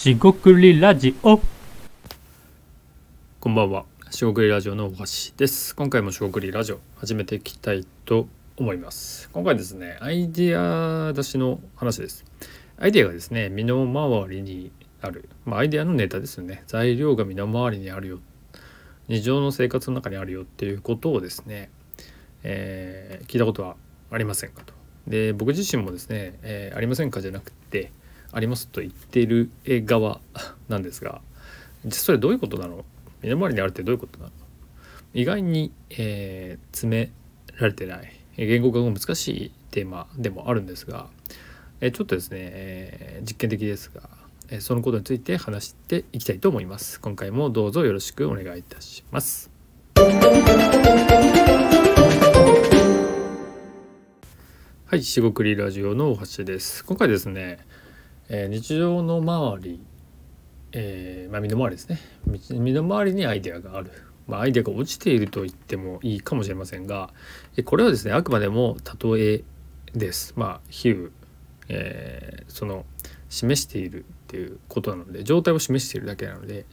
しごくりラジオこんばんは。しごくりラジオのお橋です。今回もしごくりラジオ始めていきたいと思います。今回ですね、アイディア出しの話です。アイデアがですね、身の回りにある、まあ、アイデアのネタですよね。材料が身の回りにあるよ。日常の生活の中にあるよっていうことをですね、えー聞いたことはありませんかと。で、僕自身もですね、えーありませんかじゃなくて、ありますと言っている側なんですが、実それどういうことなの？身の回りにあるってどういうことなの？意外に、えー詰められてない。え言語化が難しいテーマでもあるんですが、えーちょっとですね、えー実験的ですが、えーそのことについて話していきたいと思います。今回もどうぞよろしくお願いいたします。はい、しごくりラジオのお橋です。今回ですね、えー日常の周りえーまあ、身の回りですね。身の回りにアイデアがある、まあ、アイデアが落ちていると言ってもいいかもしれませんがこれはですねあくまでも例えです。まあ比喩、えーその示しているっていうことなので状態を示しているだけなので、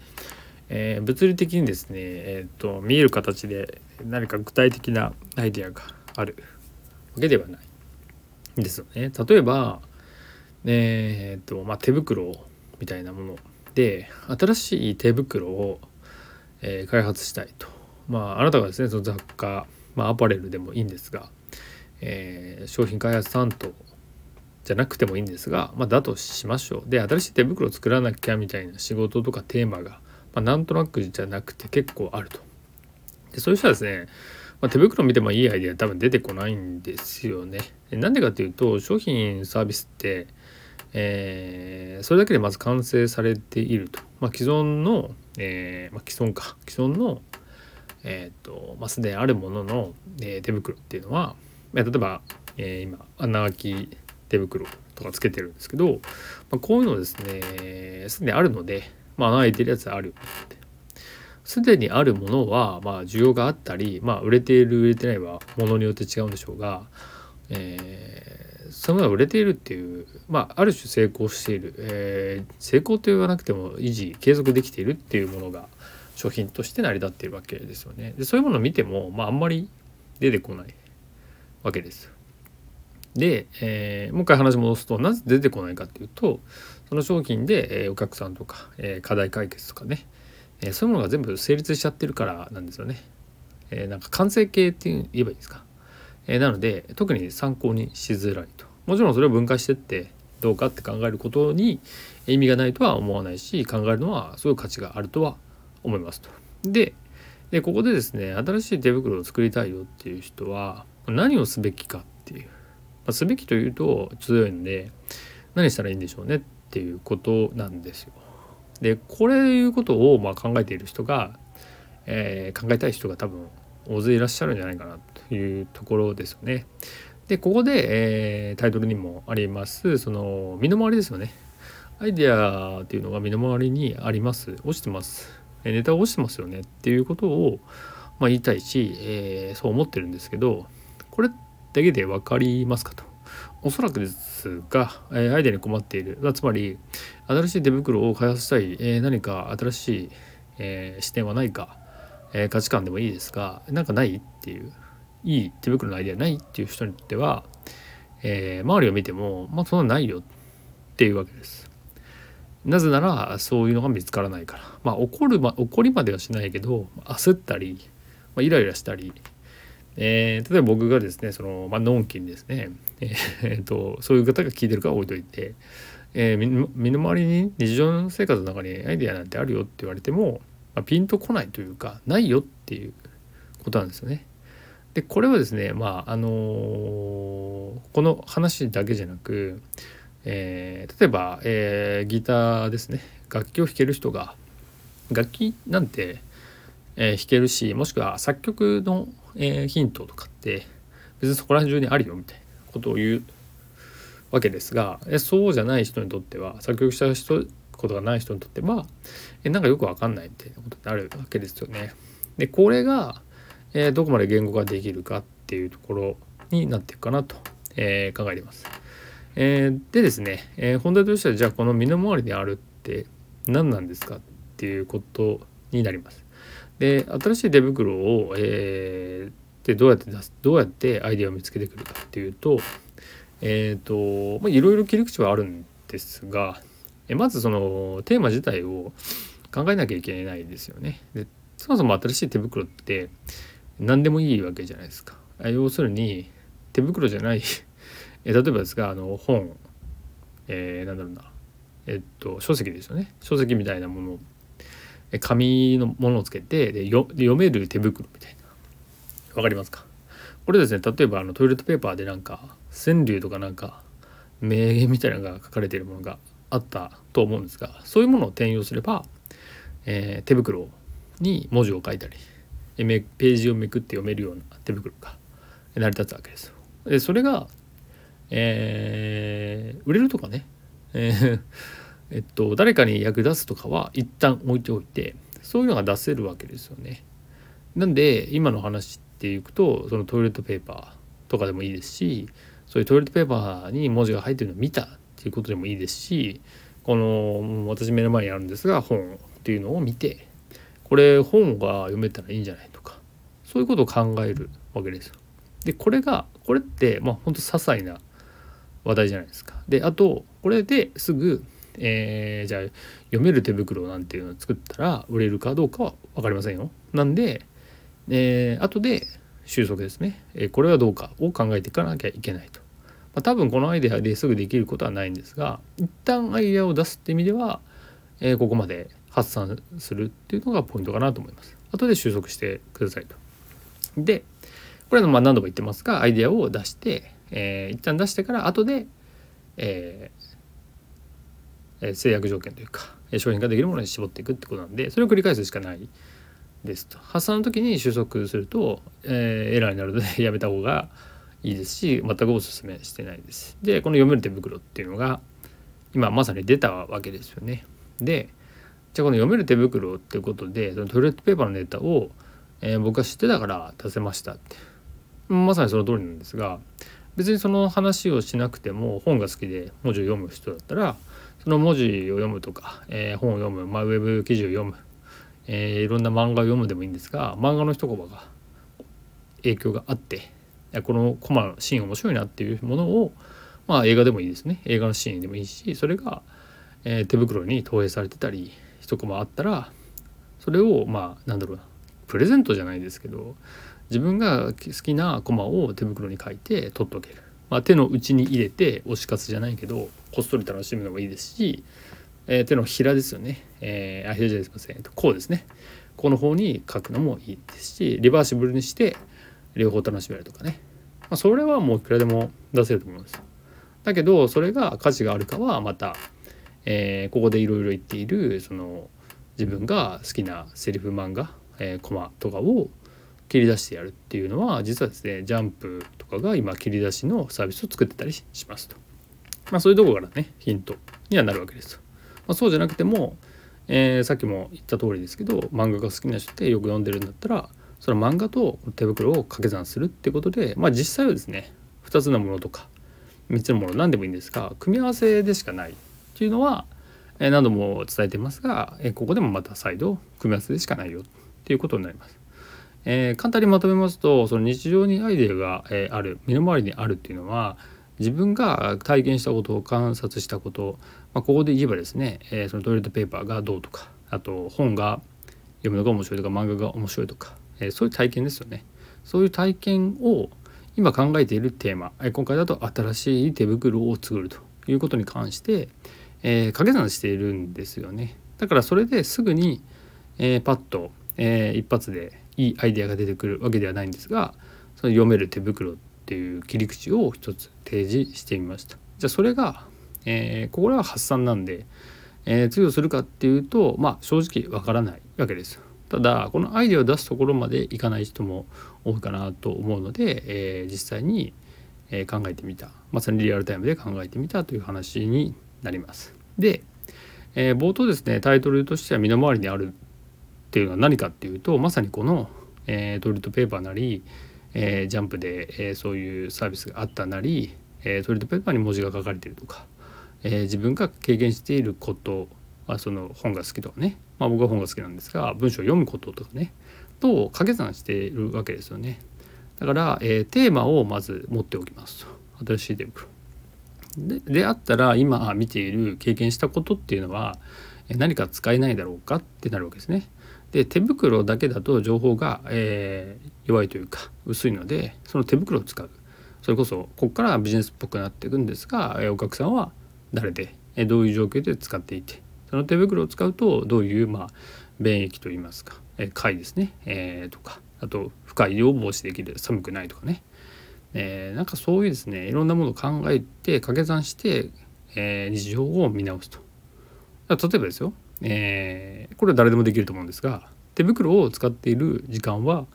えー物理的にですね、えー、と見える形で何か具体的なアイデアがあるわけではないんですよね。例えば、えーとまあ、手袋みたいなもので新しい手袋を、えー開発したいと。まああなたがですねその雑貨、まあ、アパレルでもいいんですが、えー商品開発担当じゃなくてもいいんですが、まあ、だとしましょう。で新しい手袋を作らなきゃみたいな仕事とかテーマが、まあ、なんとなくじゃなくて結構あると。でそういう人はですね、まあ、手袋見てもいいアイデア多分出てこないんですよね。なんでかっていうと商品サービスってえーそれだけでまず完成されていると、まあ、既存の、えーまあ、既存か。既存の、えーとまあ、すでにあるものの、えー手袋っていうのは、まあ、例えば、えー今穴開き手袋とかつけてるんですけど、まあ、こういうのですねすでにあるので、まあ、穴開いてるやつあるよって。すでにあるものは、まあ、需要があったり、まあ、売れている売れてないはものによって違うんでしょうが、えーそのものが売れているっていう、まあ、ある種成功している、えー成功と言わなくても維持継続できているっていうものが商品として成り立っているわけですよね。でそういうものを見ても、まあ、あんまり出てこないわけです。で、えーもう一回話戻すとなぜ出てこないかっていうとその商品で、えお客さんとか、え課題解決とかね、えそういうものが全部成立しちゃってるからなんですよね。えなんか完成形って言えばいいですか？えなので特に参考にしづらいと。もちろんそれを分解してってどうかって考えることに意味がないとは思わないし考えるのはすごい価値があるとは思いますと。ででここでですね新しい手袋を作りたいよっていう人は何をすべきかっていう、ま、すべきというと強いので何したらいいんでしょうねっていうことなんですよ。でこれいうことをまあ考えている人が、えー考えたい人が多分大勢いらっしゃるんじゃないかなというところですよね。でここで、えータイトルにもありますその身の回りですよね。アイデアっていうのが身の回りにあります落ちてますえネタが落ちてますよねっていうことを、まあ、言いたいし、えーそう思ってるんですけどこれだけで分かりますかと。おそらくですが、えーアイデアに困っているつまり新しい手袋を開発したい、えー何か新しい、えー視点はないか、え価値観でもいいですがなんかないっていういい手袋のアイデアないっていう人にとっては、えー周りを見てもまあそんなないよっていうわけです。なぜならそういうのが見つからないからまあ怒るま怒りまではしないけど焦ったり、まあ、イライラしたり、えー例えば僕がですねその、まあ、のんきにですね、えーとそういう方が聞いてるかは置いといて、えー身の回りに日常生活の中にアイデアなんてあるよって言われても、まあ、ピンとこないというかないよっていうことなんですよね。でこれはですねまああのーこの話だけじゃなく、えー例えば、えーギターですね楽器を弾ける人が楽器なんて、え弾けるしもしくは作曲の、えヒントとかって別にそこら辺中にあるよみたいなことを言うわけですがそうじゃない人にとっては作曲した人ことがない人にとってはえなんかよくわかんないみたいなことになるわけですよね。でこれが、えーどこまで言語化できるかっていうところになっていくかなと、えー考えています。えーでですね、え本題としてはじゃあこの身の回りにあるって何なんですかっていうことになります。で新しい手袋を、えー、でどうやって出すどうやってアイデアを見つけてくるかっていうとえっ、ー、とまあいろいろ切り口はあるんですがまずそのテーマ自体を考えなきゃいけないですよね。でそもそも新しい手袋って何でもいいわけじゃないですか。要するに手袋じゃないえ例えばですがあの本、えー、なんだろうな。えっと書籍ですよね。書籍みたいなもの。紙のものをつけてで読める手袋みたいな。わかりますか？これですね例えばあのトイレットペーパーでなんか川柳とかなんか名言みたいなのが書かれているものがあったと思うんですがそういうものを転用すれば、えー、手袋に文字を書いたりページをめくって読めるような手袋が成り立つわけですよ。でそれが、えー、売れるとかね、えー、えっと誰かに役立つとかは一旦置いておいてそういうのが出せるわけですよね。なんで今の話っていくとそのトイレットペーパーとかでもいいですしそういうトイレットペーパーに文字が入ってるのを見たっていうことでもいいですしこの私目の前にあるんですが本っていうのを見てこれ本が読めたらいいんじゃないとかそういうことを考えるわけですよ。でこれがこれってまあ本当些細な話題じゃないですか。であとこれですぐ、えー、じゃあ読める手袋なんていうのを作ったら売れるかどうかは分かりませんよ。なんで、えー、後で収束ですね、えー、これはどうかを考えていかなきゃいけないと。まあ、多分このアイデアですぐできることはないんですが一旦アイデアを出すって意味では、えー、ここまで発散するっていうのがポイントかなと思います。後で収束してくださいと。でこれはまあ何度も言ってますがアイデアを出して、えー、一旦出してから後で、えー、制約条件というか商品化できるものに絞っていくってことなんでそれを繰り返すしかないですと発散の時に収束すると、えー、エラーになるのでやめた方がいいですし全くおすすめしてないです。でこの読める手袋っていうのが今まさに出たわけですよね。でじゃあこの読める手袋っていうことでそのトイレットペーパーのネタを、えー、僕は知ってたから出せましたって。まさにその通りなんですが別にその話をしなくても本が好きで文字を読む人だったらその文字を読むとか、えー、本を読む、まあ、ウェブ記事を読む、えー、いろんな漫画を読むでもいいんですが漫画の一コマが影響があってこのコマシーン面白いなっていうものを、まあ、映画でもいいですね。映画のシーンでもいいしそれが、えー、手袋に投影されてたり一コマあったらそれをまあなんだろうなプレゼントじゃないですけど自分が好きなコマを手袋に書いて取っておける、まあ、手の内に入れて推し活じゃないけどこっそり楽しむのもいいですし、えー、手のひらですよね、えー、あひらじゃすいません。こうですね。この方に書くのもいいですしリバーシブルにして両方楽しめるとかね、あ、それはもういくらでも出せると思うんですよだけどそれが価値があるかはまた、えー、ここでいろいろ言っているその自分が好きなセリフ漫画、えー、コマとかを切り出してやるっていうのは実はですねジャンプとかが今切り出しのサービスを作ってたりしますと。まあそういうとこからねヒントにはなるわけですまあ、そうじゃなくても、えー、さっきも言った通りですけど漫画が好きな人ってよく読んでるんだったらその漫画と手袋を掛け算するっていうことでまあ実際はですね2つのものとか3つのもの何でもいいんですが組み合わせでしかないっていうのは、何度も伝えてますが、ここでもまた再度組み合わせでしかないよっていうことになります。えー、簡単にまとめますとその日常にアイデアが、ある身の回りにあるっていうのは自分が体験したことを観察したこと、まあ、ここで言えばですね、えー、そのトイレットペーパーがどうとかあと本が読むのが面白いとか漫画が面白いとか、えそういう体験ですよね。そういう体験を今考えているテーマ、え今回だと新しい手袋を作るということに関して、え掛け算しているんですよね。だからそれですぐに、えパッと、え一発でいいアイデアが出てくるわけではないんですがその読める手袋っていう切り口を一つ提示してみました。じゃあそれが、えー、これは発散なんで、えー、通用するかっていうとまあ正直わからないわけです。ただこのアイデアを出すところまでいかない人も多いかなと思うので、えー、実際に考えてみたまさにリアルタイムで考えてみたという話になります。で、えー、冒頭ですねタイトルとしては身の回りにあるっていうのは何かっていうとまさにこの、えー、トイレットペーパーなり、えー、ジャンプで、えー、そういうサービスがあったなり、えー、トイレットペーパーに文字が書かれているとか、えー、自分が経験していることまあ、その本が好きとかね、まあ、僕は本が好きなんですが文章を読むこととかねと掛け算しているわけですよね。だから、えー、テーマをまず持っておきますと新しい手袋。でであったら今見ている経験したことっていうのは何か使えないだろうかってなるわけですね。で手袋だけだと情報が、えー、弱いというか薄いのでその手袋を使うそれこそここからビジネスっぽくなっていくんですがえお客さんは誰でえどういう状況で使っていてその手袋を使うとどういうまあ便益といいますか貝ですね、えー、とかあと深いを防止できる寒くないとかね、えー、なんかそういうですねいろんなものを考えて掛け算して、えー、日常を見直すと。例えばですよ、えー、これは誰でもできると思うんですが手袋を使っている時間は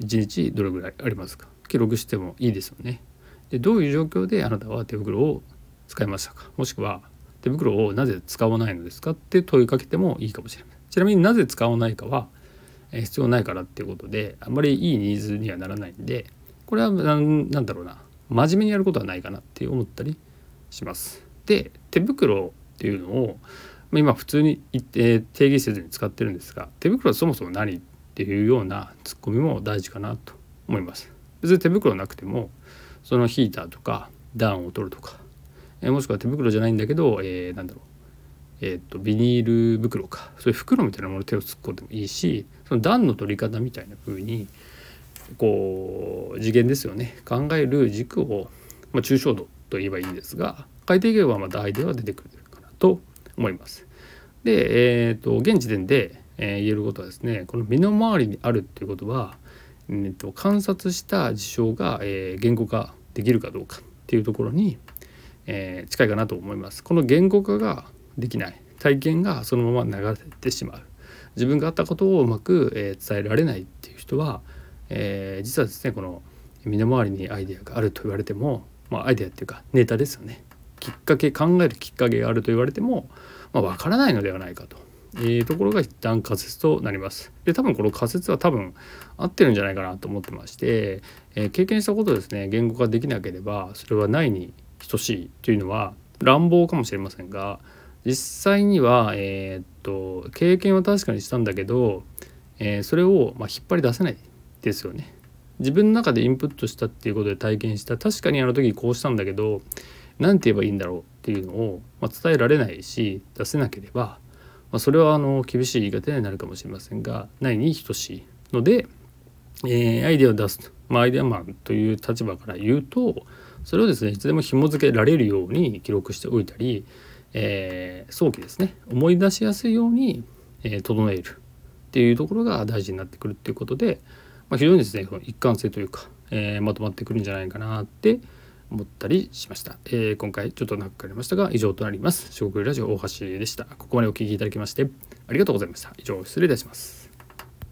1日どれぐらいありますか。記録してもいいですよね。でどういう状況であなたは手袋を使いましたか。もしくは手袋をなぜ使わないのですかって問いかけてもいいかもしれないちなみになぜ使わないかは必要ないからっていうことであんまりいいニーズにはならないんでこれは何だろうな真面目にやることはないかなって思ったりします。で手袋っていうのを今普通に定義せずに使ってるんですが手袋はそもそも何っていうようなツッコミも大事かなと思います。別に手袋なくてもそのヒーターとか暖を取るとか、えもしくは手袋じゃないんだけど、えー、なんだろう。えーと、ビニール袋か。そういう袋みたいなもの手を突っ込んでもいいしその段の取り方みたいな風にこう次元ですよね。考える軸を、まあ、抽象度と言えばいいんですが改定言はまたアイデアは出てくるかなと思います。で、えーと、現時点で、えー、言えることはですねこの身の回りにあるっていうことは、えーと、観察した事象が、えー、言語化できるかどうかっていうところに、えー、近いかなと思います。この言語化ができない体験がそのまま流れてしまう自分があったことをうまく、えー、伝えられないっていう人は、えー、実はですねこの身の回りにアイデアがあると言われても、まあ、アイデアっていうかネタですよねきっかけ考えるきっかけがあると言われても、まあ、分からないのではないかというところが一旦仮説となります。で多分この仮説は多分合ってるんじゃないかなと思ってまして、えー、経験したことですね言語化できなければそれはないに等しいというのは乱暴かもしれませんが実際には、え、っと経験は確かにしたんだけど、え、それを、ま、引っ張り出せないですよね。自分の中でインプットしたっていうことで体験した確かにあの時こうしたんだけど何て言えばいいんだろうっていうのを、ま、伝えられないし出せなければ、ま、それはあの厳しい言い方になるかもしれませんがないに等しいので、えー、アイデアを出すと、まあ、アイデアマンという立場から言うとそれをですねいつでも紐付けられるように記録しておいたりえー、早期ですね思い出しやすいように、えー、整えるっていうところが大事になってくるっていうことで、まあ、非常にですね一貫性というか、えー、まとまってくるんじゃないかなって思ったりしました、えー、今回ちょっと長くかりましたが以上となります。四国ラジオ大橋でした。ここまでお聴きいただきましてありがとうございました。以上失礼いたします。